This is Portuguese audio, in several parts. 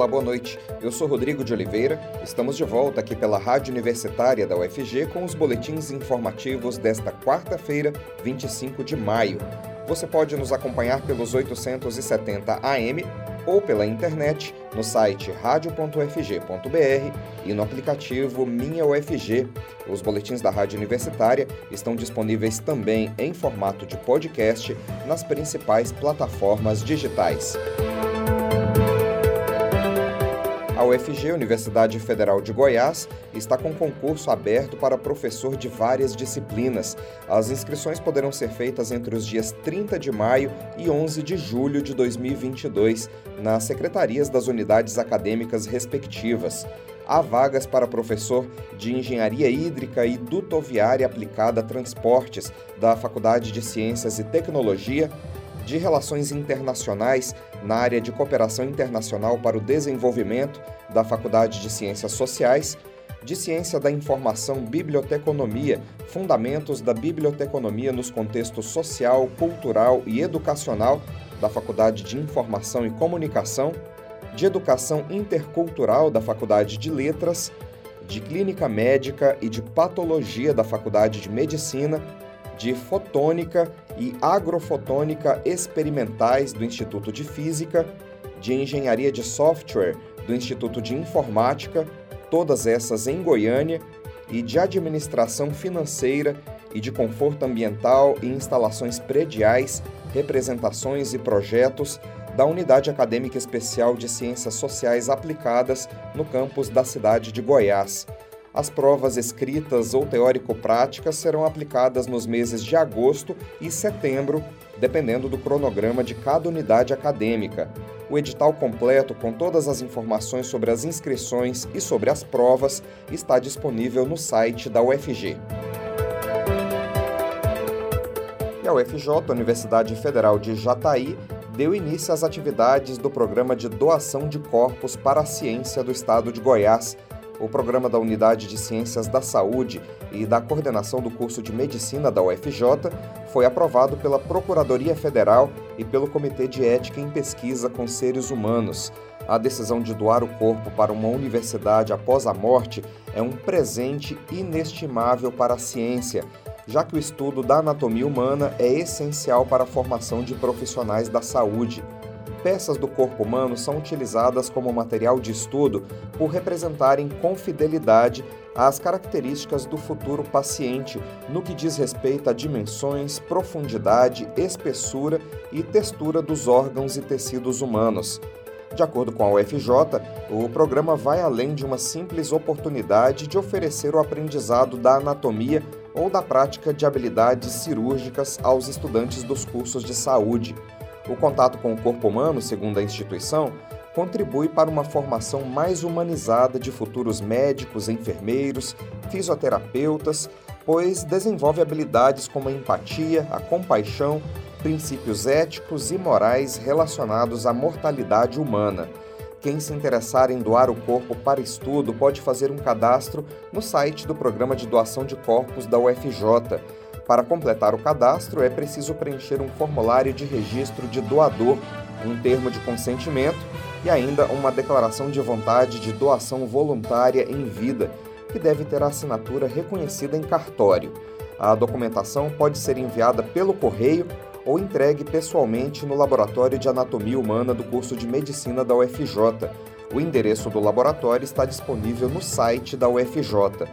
Olá, boa noite. Eu sou Rodrigo de Oliveira. Estamos de volta aqui pela Rádio Universitária da UFG com os boletins informativos desta quarta-feira, 25 de maio. Você pode nos acompanhar pelos 870 AM ou pela internet no site radio.ufg.br e no aplicativo Minha UFG. Os boletins da Rádio Universitária estão disponíveis também em formato de podcast nas principais plataformas digitais. A UFG, Universidade Federal de Goiás, está com concurso aberto para professor de várias disciplinas. As inscrições poderão ser feitas entre os dias 30 de maio e 11 de julho de 2022, nas secretarias das unidades acadêmicas respectivas. Há vagas para professor de Engenharia Hídrica e Dutoviária Aplicada a Transportes, da Faculdade de Ciências e Tecnologia, de Relações Internacionais na área de Cooperação Internacional para o Desenvolvimento da Faculdade de Ciências Sociais, de Ciência da Informação Biblioteconomia, Fundamentos da Biblioteconomia nos contextos social, cultural e educacional da Faculdade de Informação e Comunicação, de Educação Intercultural da Faculdade de Letras, de Clínica Médica e de Patologia da Faculdade de Medicina, de Fotônica e Agrofotônica Experimentais do Instituto de Física, de Engenharia de Software do Instituto de Informática, todas essas em Goiânia, e de Administração Financeira e de Conforto Ambiental e Instalações Prediais, Representações e Projetos da Unidade Acadêmica Especial de Ciências Sociais Aplicadas no campus da cidade de Goiás. As provas escritas ou teórico-práticas serão aplicadas nos meses de agosto e setembro, dependendo do cronograma de cada unidade acadêmica. O edital completo, com todas as informações sobre as inscrições e sobre as provas, está disponível no site da UFG. E a UFJ, Universidade Federal de Jataí, deu início às atividades do Programa de Doação de Corpos para a Ciência do Estado de Goiás o programa da Unidade de Ciências da Saúde e da coordenação do curso de Medicina da UFJ foi aprovado pela Procuradoria Federal e pelo Comitê de Ética em Pesquisa com Seres Humanos. A decisão de doar o corpo para uma universidade após a morte é um presente inestimável para a ciência, já que o estudo da anatomia humana é essencial para a formação de profissionais da saúde peças do corpo humano são utilizadas como material de estudo por representarem com fidelidade as características do futuro paciente no que diz respeito a dimensões, profundidade, espessura e textura dos órgãos e tecidos humanos. De acordo com a UFJ, o programa vai além de uma simples oportunidade de oferecer o aprendizado da anatomia ou da prática de habilidades cirúrgicas aos estudantes dos cursos de saúde. O contato com o corpo humano, segundo a instituição, contribui para uma formação mais humanizada de futuros médicos, enfermeiros, fisioterapeutas, pois desenvolve habilidades como a empatia, a compaixão, princípios éticos e morais relacionados à mortalidade humana. Quem se interessar em doar o corpo para estudo pode fazer um cadastro no site do Programa de Doação de Corpos da UFJ para completar o cadastro, é preciso preencher um formulário de registro de doador, um termo de consentimento e ainda uma declaração de vontade de doação voluntária em vida, que deve ter a assinatura reconhecida em cartório. A documentação pode ser enviada pelo correio ou entregue pessoalmente no Laboratório de Anatomia Humana do curso de Medicina da UFJ. O endereço do laboratório está disponível no site da UFJ.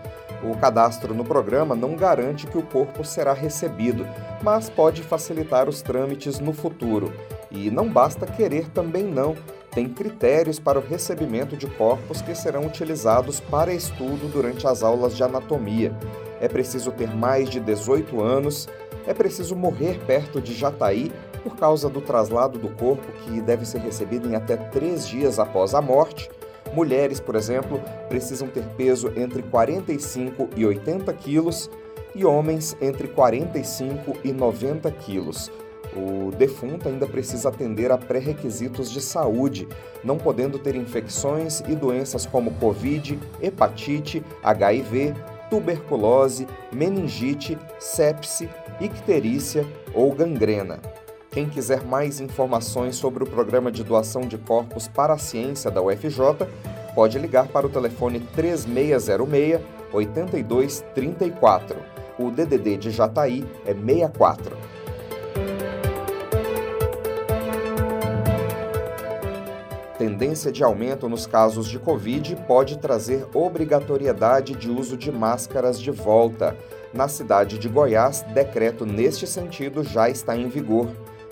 O cadastro no programa não garante que o corpo será recebido, mas pode facilitar os trâmites no futuro. E não basta querer também não. Tem critérios para o recebimento de corpos que serão utilizados para estudo durante as aulas de anatomia. É preciso ter mais de 18 anos, é preciso morrer perto de Jataí por causa do traslado do corpo, que deve ser recebido em até três dias após a morte Mulheres, por exemplo, precisam ter peso entre 45 e 80 quilos e homens entre 45 e 90 quilos. O defunto ainda precisa atender a pré-requisitos de saúde, não podendo ter infecções e doenças como Covid, hepatite, HIV, tuberculose, meningite, sepse, icterícia ou gangrena. Quem quiser mais informações sobre o programa de doação de corpos para a ciência da UFJ, pode ligar para o telefone 3606 8234. O DDD de Jataí é 64. Tendência de aumento nos casos de Covid pode trazer obrigatoriedade de uso de máscaras de volta. Na cidade de Goiás, decreto neste sentido já está em vigor.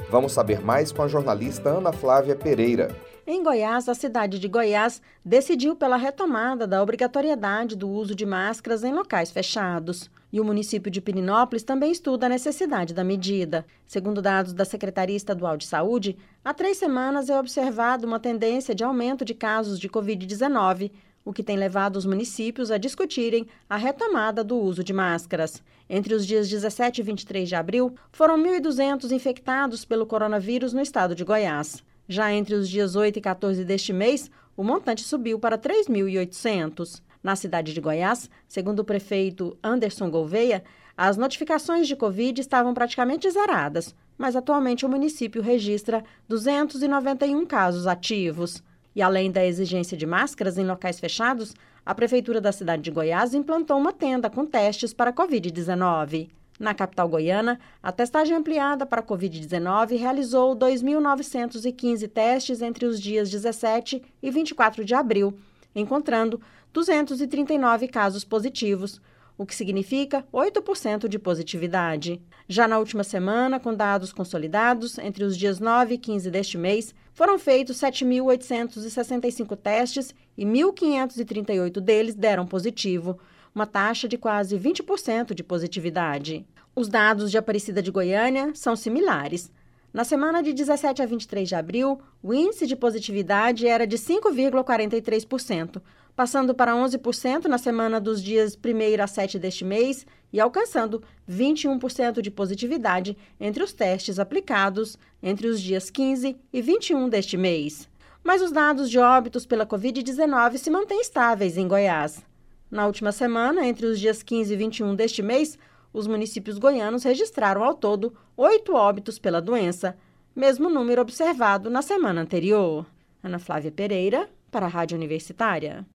Vamos saber mais com a jornalista Ana Flávia Pereira. Em Goiás, a cidade de Goiás decidiu pela retomada da obrigatoriedade do uso de máscaras em locais fechados. E o município de Pirinópolis também estuda a necessidade da medida. Segundo dados da Secretaria Estadual de Saúde, há três semanas é observada uma tendência de aumento de casos de Covid-19, o que tem levado os municípios a discutirem a retomada do uso de máscaras. Entre os dias 17 e 23 de abril, foram 1.200 infectados pelo coronavírus no estado de Goiás. Já entre os dias 8 e 14 deste mês, o montante subiu para 3.800. Na cidade de Goiás, segundo o prefeito Anderson Gouveia, as notificações de Covid estavam praticamente zeradas, mas atualmente o município registra 291 casos ativos. E além da exigência de máscaras em locais fechados, a Prefeitura da cidade de Goiás implantou uma tenda com testes para Covid-19. Na capital goiana, a testagem ampliada para a Covid-19 realizou 2.915 testes entre os dias 17 e 24 de abril, encontrando 239 casos positivos, o que significa 8% de positividade. Já na última semana, com dados consolidados, entre os dias 9 e 15 deste mês, foram feitos 7.865 testes e 1.538 deles deram positivo, uma taxa de quase 20% de positividade. Os dados de Aparecida de Goiânia são similares. Na semana de 17 a 23 de abril, o índice de positividade era de 5,43%, passando para 11% na semana dos dias 1 a 7 deste mês e alcançando 21% de positividade entre os testes aplicados entre os dias 15 e 21 deste mês. Mas os dados de óbitos pela Covid-19 se mantêm estáveis em Goiás. Na última semana, entre os dias 15 e 21 deste mês, os municípios goianos registraram ao todo oito óbitos pela doença, mesmo número observado na semana anterior. Ana Flávia Pereira, para a Rádio Universitária.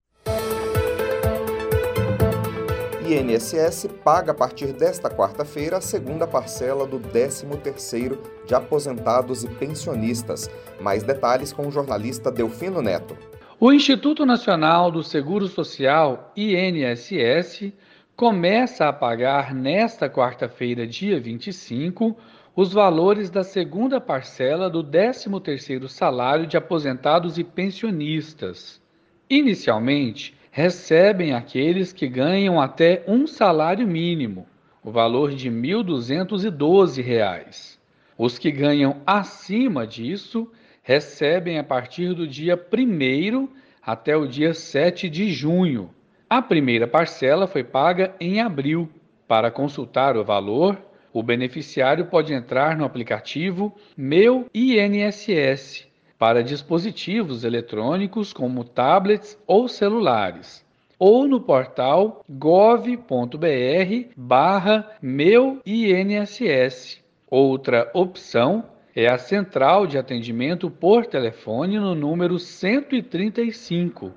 INSS paga a partir desta quarta-feira a segunda parcela do 13º de aposentados e pensionistas. Mais detalhes com o jornalista Delfino Neto. O Instituto Nacional do Seguro Social, INSS, começa a pagar nesta quarta-feira, dia 25, os valores da segunda parcela do 13º salário de aposentados e pensionistas. Inicialmente, recebem aqueles que ganham até um salário mínimo, o valor de R$ 1.212. Os que ganham acima disso recebem a partir do dia 1 até o dia 7 de junho. A primeira parcela foi paga em abril. Para consultar o valor, o beneficiário pode entrar no aplicativo Meu INSS para dispositivos eletrônicos como tablets ou celulares, ou no portal gov.br barra Meu INSS. Outra opção é a central de atendimento por telefone no número 135.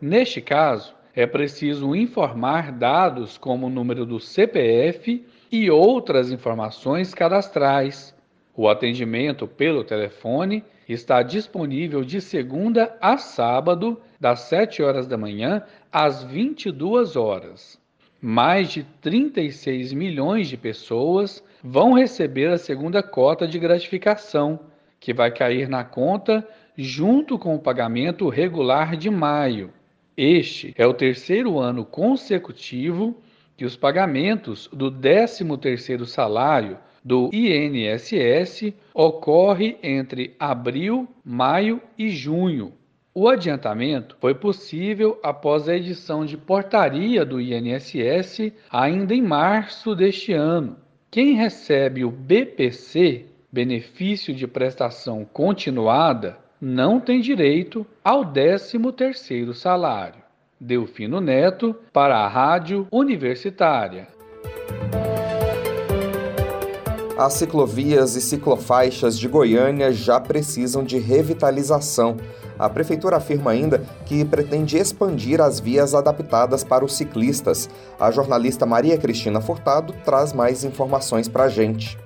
Neste caso, é preciso informar dados como o número do CPF e outras informações cadastrais. O atendimento pelo telefone está disponível de segunda a sábado, das 7 horas da manhã às 22 horas. Mais de 36 milhões de pessoas vão receber a segunda cota de gratificação, que vai cair na conta junto com o pagamento regular de maio. Este é o terceiro ano consecutivo que os pagamentos do 13º salário do INSS ocorre entre abril, maio e junho. O adiantamento foi possível após a edição de portaria do INSS ainda em março deste ano, quem recebe o BPC, benefício de prestação continuada, não tem direito ao 13º salário. Delfino Neto para a Rádio Universitária. As ciclovias e ciclofaixas de Goiânia já precisam de revitalização. A prefeitura afirma ainda que pretende expandir as vias adaptadas para os ciclistas. A jornalista Maria Cristina Furtado traz mais informações para a gente.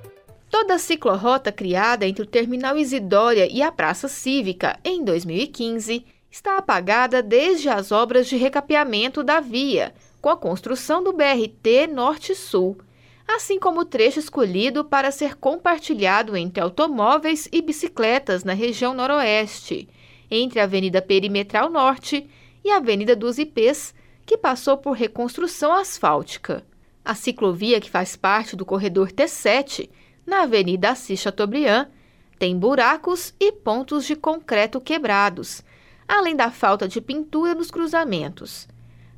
Toda a ciclorrota criada entre o Terminal Isidória e a Praça Cívica em 2015 está apagada desde as obras de recapeamento da via, com a construção do BRT Norte-Sul assim como o trecho escolhido para ser compartilhado entre automóveis e bicicletas na região noroeste, entre a Avenida Perimetral Norte e a Avenida dos Ipês, que passou por reconstrução asfáltica. A ciclovia, que faz parte do corredor T7, na Avenida Assis Chateaubriand, tem buracos e pontos de concreto quebrados, além da falta de pintura nos cruzamentos.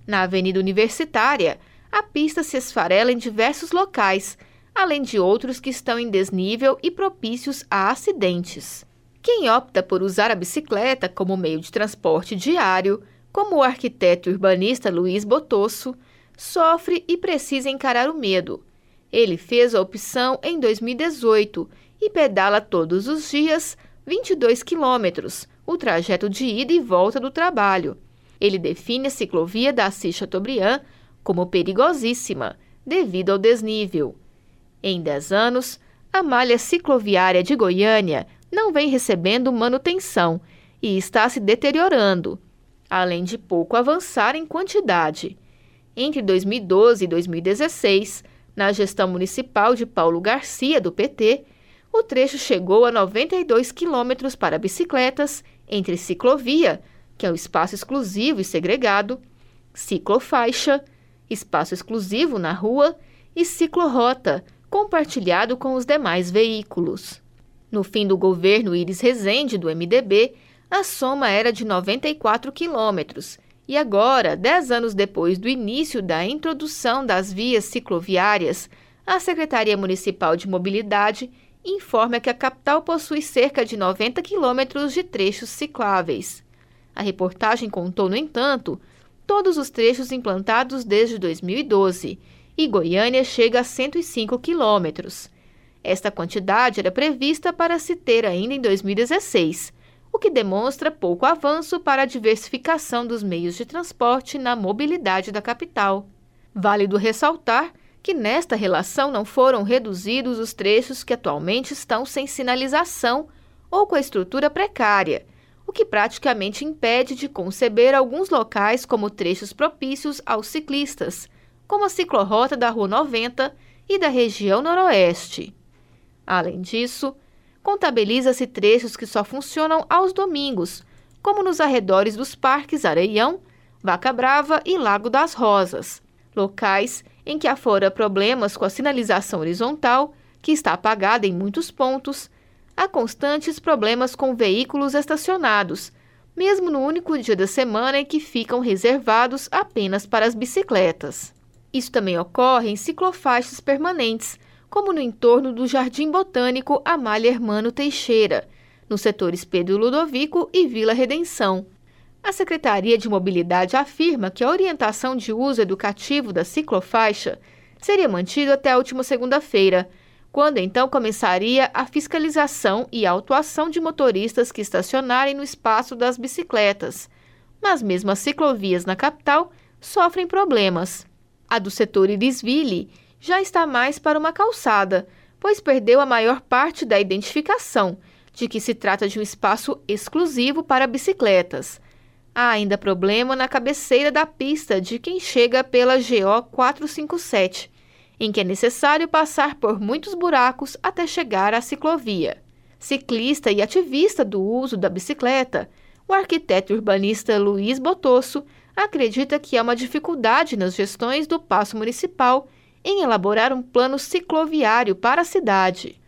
Na Avenida Universitária, a pista se esfarela em diversos locais, além de outros que estão em desnível e propícios a acidentes. Quem opta por usar a bicicleta como meio de transporte diário, como o arquiteto urbanista Luiz Botosso, sofre e precisa encarar o medo. Ele fez a opção em 2018 e pedala todos os dias 22 quilômetros, o trajeto de ida e volta do trabalho. Ele define a ciclovia da Assis Chateaubriand como perigosíssima devido ao desnível. Em 10 anos, a malha cicloviária de Goiânia não vem recebendo manutenção e está se deteriorando, além de pouco avançar em quantidade. Entre 2012 e 2016, na gestão municipal de Paulo Garcia, do PT, o trecho chegou a 92 quilômetros para bicicletas entre ciclovia, que é o espaço exclusivo e segregado, ciclofaixa espaço exclusivo na rua e ciclorrota, compartilhado com os demais veículos. No fim do governo Iris Rezende, do MDB, a soma era de 94 quilômetros, e agora, dez anos depois do início da introdução das vias cicloviárias, a Secretaria Municipal de Mobilidade informa que a capital possui cerca de 90 quilômetros de trechos cicláveis. A reportagem contou, no entanto, todos os trechos implantados desde 2012, e Goiânia chega a 105 quilômetros. Esta quantidade era prevista para se ter ainda em 2016, o que demonstra pouco avanço para a diversificação dos meios de transporte na mobilidade da capital. Válido ressaltar que nesta relação não foram reduzidos os trechos que atualmente estão sem sinalização ou com a estrutura precária, o que praticamente impede de conceber alguns locais como trechos propícios aos ciclistas, como a ciclorrota da Rua 90 e da região noroeste. Além disso, contabiliza-se trechos que só funcionam aos domingos, como nos arredores dos parques Areião, Vaca Brava e Lago das Rosas, locais em que afora problemas com a sinalização horizontal, que está apagada em muitos pontos, há constantes problemas com veículos estacionados, mesmo no único dia da semana em que ficam reservados apenas para as bicicletas. Isso também ocorre em ciclofaixas permanentes, como no entorno do Jardim Botânico Amália Hermano Teixeira, nos setores Pedro Ludovico e Vila Redenção. A Secretaria de Mobilidade afirma que a orientação de uso educativo da ciclofaixa seria mantida até a última segunda-feira, quando então começaria a fiscalização e autuação de motoristas que estacionarem no espaço das bicicletas. Mas mesmo as ciclovias na capital sofrem problemas. A do setor Irisville já está mais para uma calçada, pois perdeu a maior parte da identificação de que se trata de um espaço exclusivo para bicicletas. Há ainda problema na cabeceira da pista de quem chega pela GO 457 em que é necessário passar por muitos buracos até chegar à ciclovia. Ciclista e ativista do uso da bicicleta, o arquiteto urbanista Luiz Botosso acredita que há uma dificuldade nas gestões do Paço Municipal em elaborar um plano cicloviário para a cidade.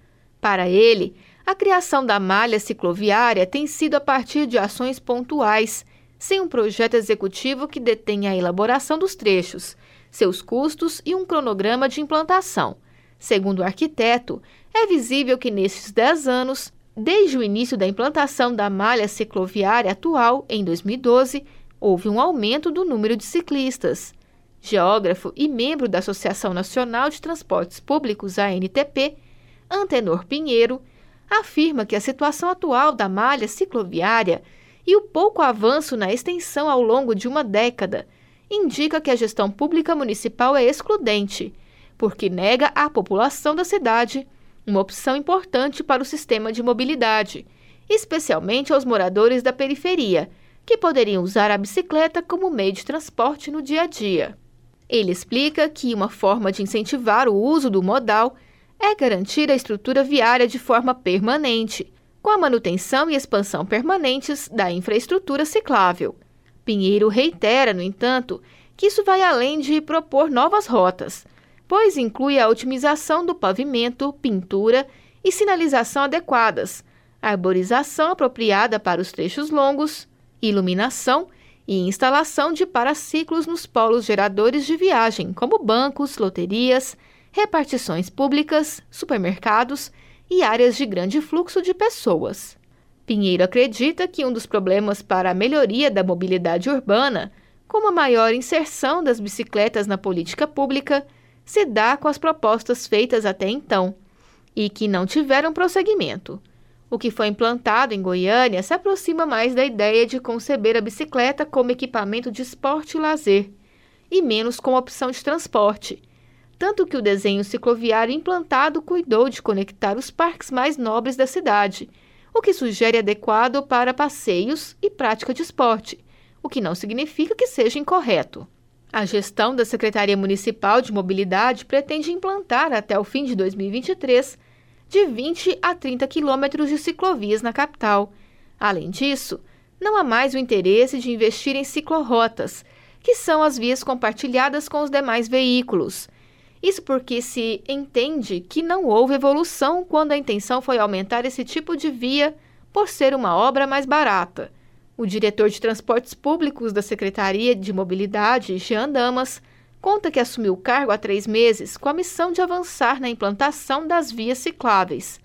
Para ele, a criação da malha cicloviária tem sido a partir de ações pontuais, sem um projeto executivo que detenha a elaboração dos trechos, seus custos e um cronograma de implantação. Segundo o arquiteto, é visível que nesses 10 anos, desde o início da implantação da malha cicloviária atual, em 2012, houve um aumento do número de ciclistas. Geógrafo e membro da Associação Nacional de Transportes Públicos, ANTP, Antenor Pinheiro, afirma que a situação atual da malha cicloviária e o pouco avanço na extensão ao longo de uma década indica que a gestão pública municipal é excludente, porque nega à população da cidade uma opção importante para o sistema de mobilidade, especialmente aos moradores da periferia, que poderiam usar a bicicleta como meio de transporte no dia a dia. Ele explica que uma forma de incentivar o uso do modal é garantir a estrutura viária de forma permanente, com a manutenção e expansão permanentes da infraestrutura ciclável. Pinheiro reitera, no entanto, que isso vai além de propor novas rotas, pois inclui a otimização do pavimento, pintura e sinalização adequadas, arborização apropriada para os trechos longos, iluminação e instalação de paraciclos nos polos geradores de viagem, como bancos, loterias, repartições públicas, supermercados e áreas de grande fluxo de pessoas. Pinheiro acredita que um dos problemas para a melhoria da mobilidade urbana, como a maior inserção das bicicletas na política pública, se dá com as propostas feitas até então e que não tiveram prosseguimento. O que foi implantado em Goiânia se aproxima mais da ideia de conceber a bicicleta como equipamento de esporte e lazer, e menos como opção de transporte. Tanto que o desenho cicloviário implantado cuidou de conectar os parques mais nobres da cidade, o que sugere adequado para passeios e prática de esporte, o que não significa que seja incorreto. A gestão da Secretaria Municipal de Mobilidade pretende implantar até o fim de 2023 de 20 a 30 quilômetros de ciclovias na capital. Além disso, não há mais o interesse de investir em ciclorotas, que são as vias compartilhadas com os demais veículos. Isso porque se entende que não houve evolução quando a intenção foi aumentar esse tipo de via por ser uma obra mais barata. O diretor de Transportes Públicos da Secretaria de Mobilidade, Jean Damas, conta que assumiu o cargo há três meses com a missão de avançar na implantação das vias cicláveis.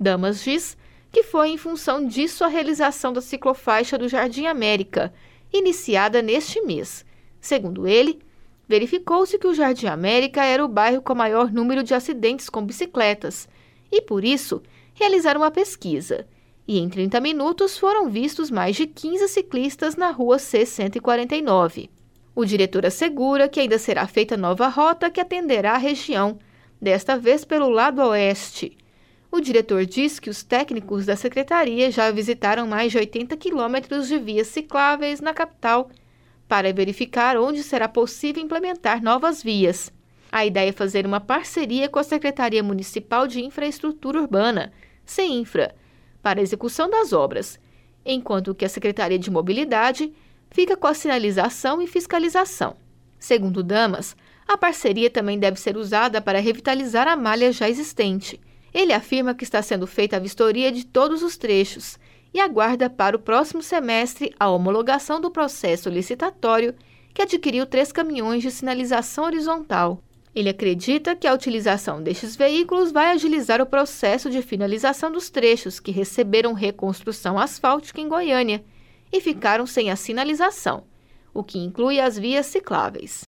Damas diz que foi em função disso a realização da ciclofaixa do Jardim América, iniciada neste mês. Segundo ele, verificou-se que o Jardim América era o bairro com maior número de acidentes com bicicletas e, por isso, realizaram uma pesquisa e em 30 minutos foram vistos mais de 15 ciclistas na rua C-149. O diretor assegura que ainda será feita nova rota que atenderá a região, desta vez pelo lado oeste. O diretor diz que os técnicos da secretaria já visitaram mais de 80 quilômetros de vias cicláveis na capital para verificar onde será possível implementar novas vias. A ideia é fazer uma parceria com a Secretaria Municipal de Infraestrutura Urbana, CEINFRA, para a execução das obras, enquanto que a Secretaria de Mobilidade fica com a sinalização e fiscalização. Segundo Damas, a parceria também deve ser usada para revitalizar a malha já existente. Ele afirma que está sendo feita a vistoria de todos os trechos e aguarda para o próximo semestre a homologação do processo licitatório que adquiriu três caminhões de sinalização horizontal. Ele acredita que a utilização destes veículos vai agilizar o processo de finalização dos trechos que receberam reconstrução asfáltica em Goiânia e ficaram sem a sinalização, o que inclui as vias cicláveis.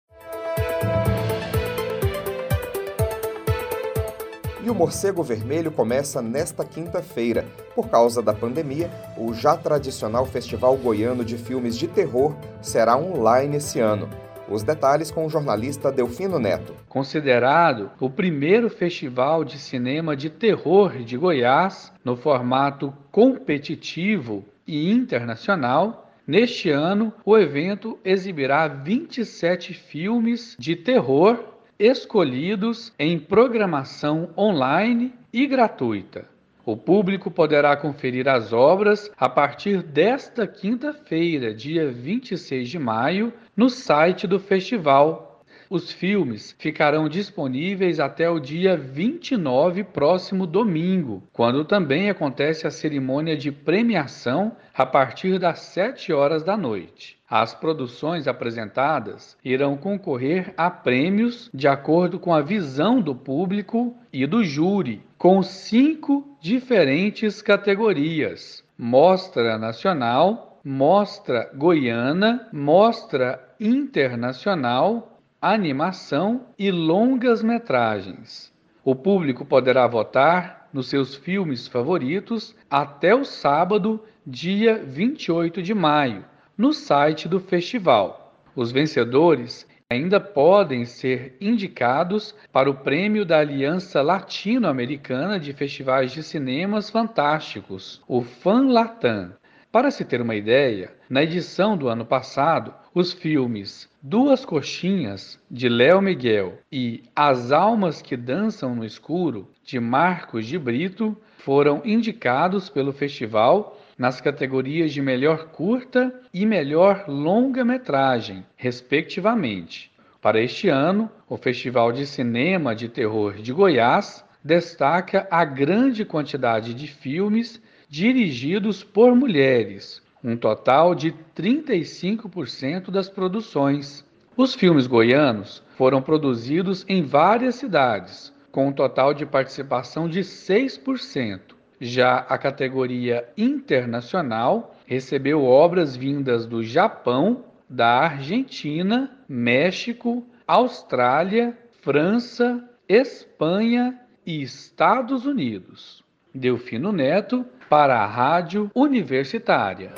E o Morcego Vermelho começa nesta quinta-feira. Por causa da pandemia, o já tradicional Festival Goiano de Filmes de Terror será online esse ano. Os detalhes com o jornalista Delfino Neto. Considerado o primeiro festival de cinema de terror de Goiás, no formato competitivo e internacional, neste ano o evento exibirá 27 filmes de terror escolhidos em programação online e gratuita. O público poderá conferir as obras a partir desta quinta-feira, dia 26 de maio, no site do festival. Os filmes ficarão disponíveis até o dia 29, próximo domingo, quando também acontece a cerimônia de premiação a partir das 7 horas da noite. As produções apresentadas irão concorrer a prêmios de acordo com a visão do público e do júri, com cinco diferentes categorias: Mostra Nacional, Mostra Goiana, Mostra Internacional, Animação e Longas Metragens. O público poderá votar nos seus filmes favoritos até o sábado, dia 28 de maio, no site do festival. Os vencedores ainda podem ser indicados para o prêmio da Aliança Latino-Americana de Festivais de Cinemas Fantásticos, o FanLatam. Para se ter uma ideia, na edição do ano passado, os filmes Duas Coxinhas, de Léo Miguel, e As Almas que Dançam no Escuro, de Marcos de Brito, foram indicados pelo festival nas categorias de melhor curta e melhor longa-metragem, respectivamente. Para este ano, o Festival de Cinema de Terror de Goiás destaca a grande quantidade de filmes dirigidos por mulheres, um total de 35% das produções. Os filmes goianos foram produzidos em várias cidades, com um total de participação de 6%. Já a categoria internacional recebeu obras vindas do Japão, da Argentina, México, Austrália, França, Espanha e Estados Unidos. Delfino Neto para a Rádio Universitária.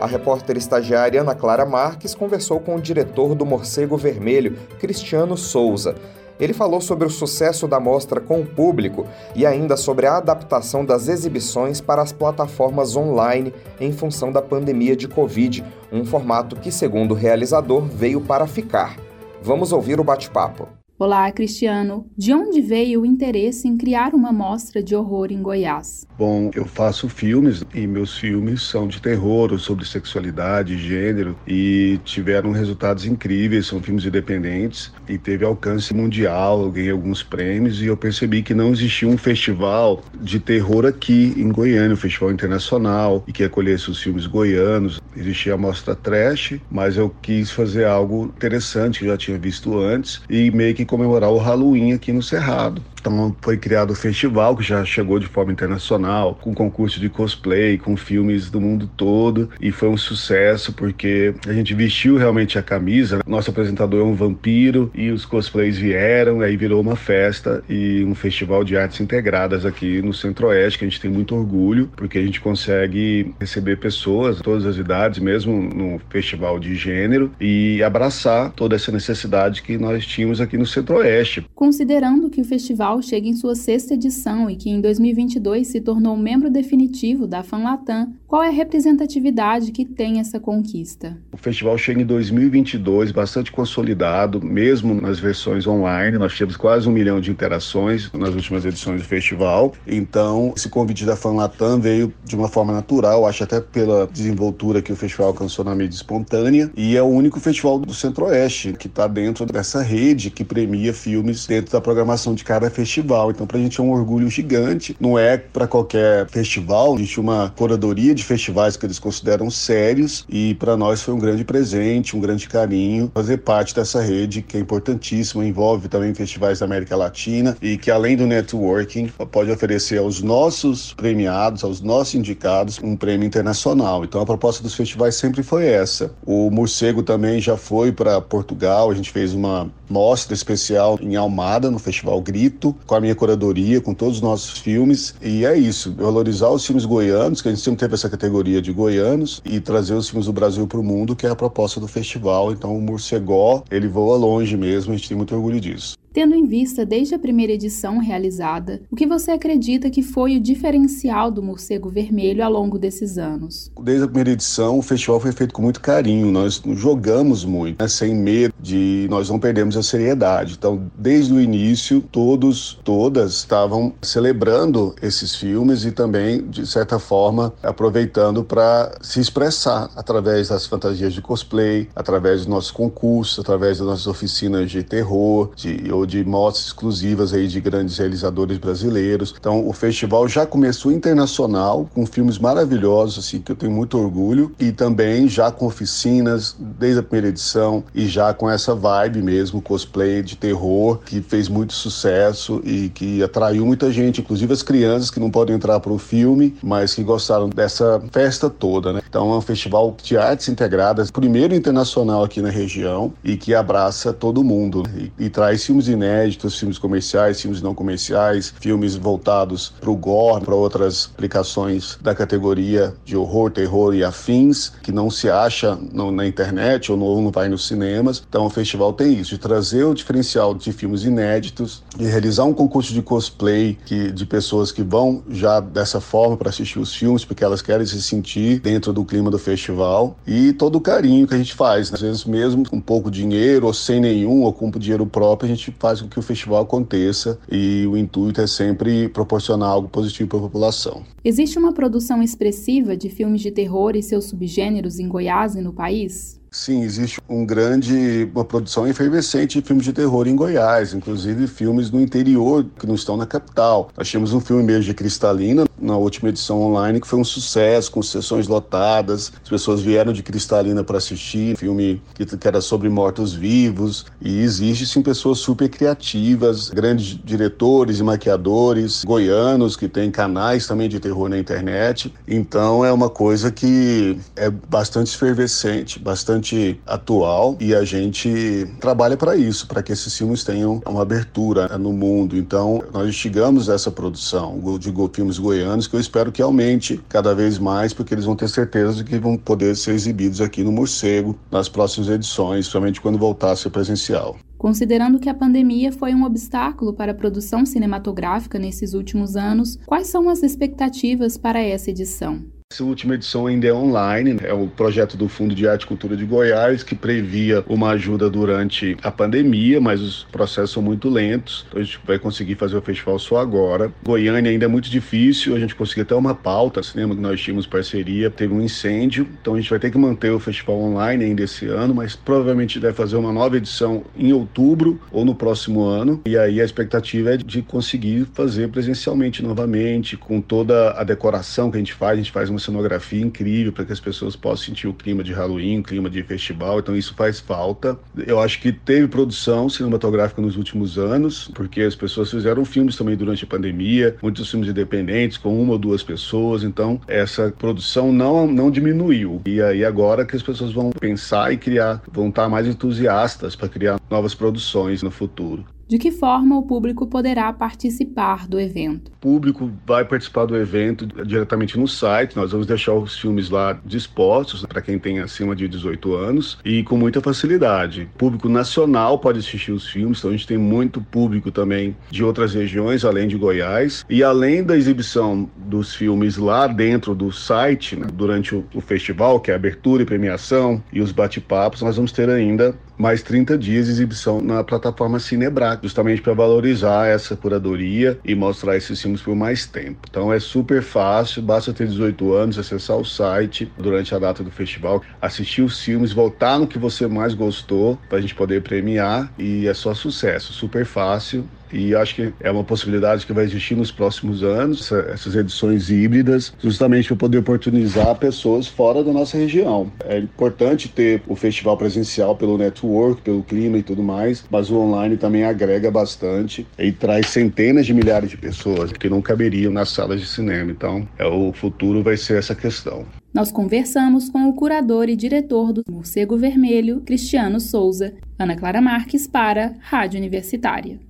A repórter estagiária Ana Clara Marques conversou com o diretor do Morcego Vermelho, Cristiano Souza. Ele falou sobre o sucesso da mostra com o público e ainda sobre a adaptação das exibições para as plataformas online em função da pandemia de Covid, um formato que, segundo o realizador, veio para ficar. Vamos ouvir o bate-papo. Olá, Cristiano. De onde veio o interesse em criar uma mostra de horror em Goiás? Bom, eu faço filmes e meus filmes são de terror, sobre sexualidade, gênero e tiveram resultados incríveis. São filmes independentes e teve alcance mundial. Ganhei alguns prêmios e eu percebi que não existia um festival de terror aqui em Goiânia, um festival internacional e que acolhesse os filmes goianos. Existia a mostra trash, mas eu quis fazer algo interessante que eu já tinha visto antes e meio que comemorar o Halloween aqui no Cerrado. Então foi criado o festival que já chegou de forma internacional, com concurso de cosplay, com filmes do mundo todo e foi um sucesso porque a gente vestiu realmente a camisa. Nosso apresentador é um vampiro e os cosplays vieram, aí virou uma festa e um festival de artes integradas aqui no Centro-Oeste que a gente tem muito orgulho porque a gente consegue receber pessoas, todas as idades, mesmo no festival de gênero e abraçar toda essa necessidade que nós tínhamos aqui no Centro-Oeste. Considerando que o festival chega em sua sexta edição e que em 2022 se tornou membro definitivo da FanLatam, qual é a representatividade que tem essa conquista? O festival chega em 2022 bastante consolidado, mesmo nas versões online. Nós tivemos quase um milhão de interações nas últimas edições do festival. Então, esse convite da FanLatam veio de uma forma natural, acho até pela desenvoltura que o festival alcançou na mídia espontânea. E é o único festival do Centro-Oeste que está dentro dessa rede que premia filmes dentro da programação de cada festival festival. Então, para a gente é um orgulho gigante. Não é para qualquer festival, existe uma curadoria de festivais que eles consideram sérios e para nós foi um grande presente, um grande carinho fazer parte dessa rede que é importantíssima, envolve também festivais da América Latina e que além do networking pode oferecer aos nossos premiados, aos nossos indicados, um prêmio internacional. Então a proposta dos festivais sempre foi essa. O Morcego também já foi para Portugal, a gente fez uma mostra especial em Almada, no Festival Grito, com a minha curadoria, com todos os nossos filmes. E é isso, valorizar os filmes goianos, que a gente sempre teve essa categoria de goianos, e trazer os filmes do Brasil para o mundo, que é a proposta do festival. Então o Morcegó, ele voa longe mesmo, a gente tem muito orgulho disso. Tendo em vista desde a primeira edição realizada, o que você acredita que foi o diferencial do Morcego Vermelho ao longo desses anos? Desde a primeira edição, o festival foi feito com muito carinho, nós jogamos muito, né, sem medo de nós não perdermos a seriedade. Então, desde o início, todos, todas estavam celebrando esses filmes e também, de certa forma, aproveitando para se expressar através das fantasias de cosplay, através dos nossos concursos, através das nossas oficinas de terror, de de mostras exclusivas aí de grandes realizadores brasileiros. Então, o festival já começou internacional, com filmes maravilhosos, assim, que eu tenho muito orgulho, e também já com oficinas desde a primeira edição e já com essa vibe mesmo, cosplay de terror, que fez muito sucesso e que atraiu muita gente, inclusive as crianças que não podem entrar para o filme, mas que gostaram dessa festa toda, né? Então, é um festival de artes integradas, primeiro internacional aqui na região e que abraça todo mundo né? e, e traz filmes inéditos, filmes comerciais, filmes não comerciais, filmes voltados para o gore, para outras aplicações da categoria de horror, terror e afins, que não se acha no, na internet ou não, vai nos cinemas. Então o festival tem isso, de trazer o diferencial de filmes inéditos, de realizar um concurso de cosplay que, de pessoas que vão já dessa forma para assistir os filmes, porque elas querem se sentir dentro do clima do festival e todo o carinho que a gente faz. Né? Às vezes mesmo com pouco dinheiro ou sem nenhum ou com dinheiro próprio, a gente faz com que o festival aconteça e o intuito é sempre proporcionar algo positivo para a população. Existe uma produção expressiva de filmes de terror e seus subgêneros em Goiás e no país? Sim, existe um grande, uma produção efervescente de filmes de terror em Goiás, inclusive filmes no interior que não estão na capital. Nós tínhamos um filme mesmo de Cristalina na última edição online que foi um sucesso, com sessões lotadas. As pessoas vieram de Cristalina para assistir, filme que, que era sobre mortos-vivos. E existe sim pessoas super criativas, grandes diretores e maquiadores goianos que têm canais também de terror na internet. Então é uma coisa que é bastante efervescente, bastante bastante atual e a gente trabalha para isso, para que esses filmes tenham uma abertura no mundo. Então, nós instigamos essa produção de filmes goianos que eu espero que aumente cada vez mais, porque eles vão ter certeza de que vão poder ser exibidos aqui no Morcego nas próximas edições, somente quando voltar a ser presencial. Considerando que a pandemia foi um obstáculo para a produção cinematográfica nesses últimos anos, quais são as expectativas para essa edição? Essa última edição ainda é online, é o projeto do Fundo de Arte e Cultura de Goiás, que previa uma ajuda durante a pandemia, mas os processos são muito lentos, então a gente vai conseguir fazer o festival só agora. Goiânia ainda é muito difícil, a gente conseguiu até uma pauta, cinema que nós tínhamos parceria, teve um incêndio, então a gente vai ter que manter o festival online ainda esse ano, mas provavelmente deve fazer uma nova edição em outubro ou no próximo ano, e aí a expectativa é de conseguir fazer presencialmente novamente, com toda a decoração que a gente faz, a gente faz uma cenografia incrível para que as pessoas possam sentir o clima de Halloween, o clima de festival, então isso faz falta. Eu acho que teve produção cinematográfica nos últimos anos, porque as pessoas fizeram filmes também durante a pandemia, muitos filmes independentes com uma ou duas pessoas, então essa produção não, não diminuiu. E aí agora que as pessoas vão pensar e criar, vão estar mais entusiastas para criar novas produções no futuro. De que forma o público poderá participar do evento? O público vai participar do evento diretamente no site. Nós vamos deixar os filmes lá dispostos para quem tem acima de 18 anos e com muita facilidade. O público nacional pode assistir os filmes, então a gente tem muito público também de outras regiões, além de Goiás. E além da exibição dos filmes lá dentro do site, né, durante o, o festival, que é a abertura e premiação e os bate-papos, nós vamos ter ainda mais 30 dias de exibição na plataforma Cinebrac, justamente para valorizar essa curadoria e mostrar esses filmes por mais tempo. Então é super fácil, basta ter 18 anos, acessar o site durante a data do festival, assistir os filmes, voltar no que você mais gostou para a gente poder premiar e é só sucesso, super fácil e acho que é uma possibilidade que vai existir nos próximos anos, essas edições híbridas, justamente para poder oportunizar pessoas fora da nossa região. É importante ter o festival presencial pelo network, pelo clima e tudo mais, mas o online também agrega bastante e traz centenas de milhares de pessoas que não caberiam nas salas de cinema. Então, é, o futuro vai ser essa questão. Nós conversamos com o curador e diretor do Morcego Vermelho, Cristiano Souza, Ana Clara Marques, para Rádio Universitária.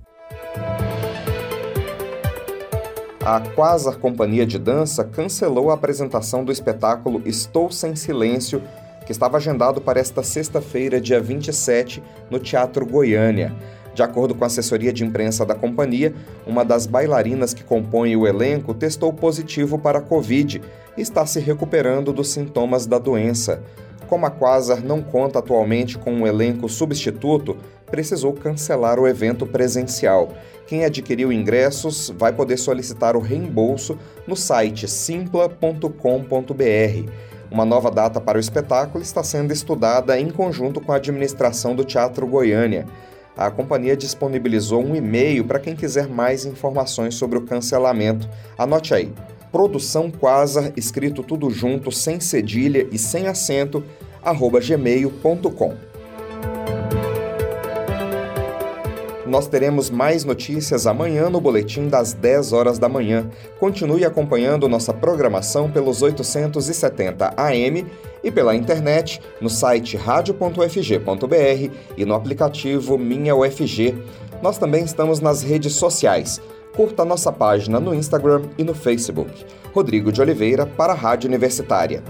A Quasar Companhia de Dança cancelou a apresentação do espetáculo Estou Sem Silêncio, que estava agendado para esta sexta-feira, dia 27, no Teatro Goiânia. De acordo com a assessoria de imprensa da companhia, uma das bailarinas que compõe o elenco testou positivo para a Covid e está se recuperando dos sintomas da doença. Como a Quasar não conta atualmente com um elenco substituto, precisou cancelar o evento presencial. Quem adquiriu ingressos vai poder solicitar o reembolso no site simpla.com.br. Uma nova data para o espetáculo está sendo estudada em conjunto com a administração do Teatro Goiânia. a companhia disponibilizou um e-mail para quem quiser mais informações sobre o cancelamento. Anote aí: produção quasar, escrito tudo junto, sem cedilha e sem acento, gmail.com. Nós teremos mais notícias amanhã no boletim das 10 horas da manhã. Continue acompanhando nossa programação pelos 870 AM e pela internet no site radio.ufg.br e no aplicativo Minha UFG. Nós também estamos nas redes sociais. Curta nossa página no Instagram e no Facebook. Rodrigo de Oliveira para a Rádio Universitária.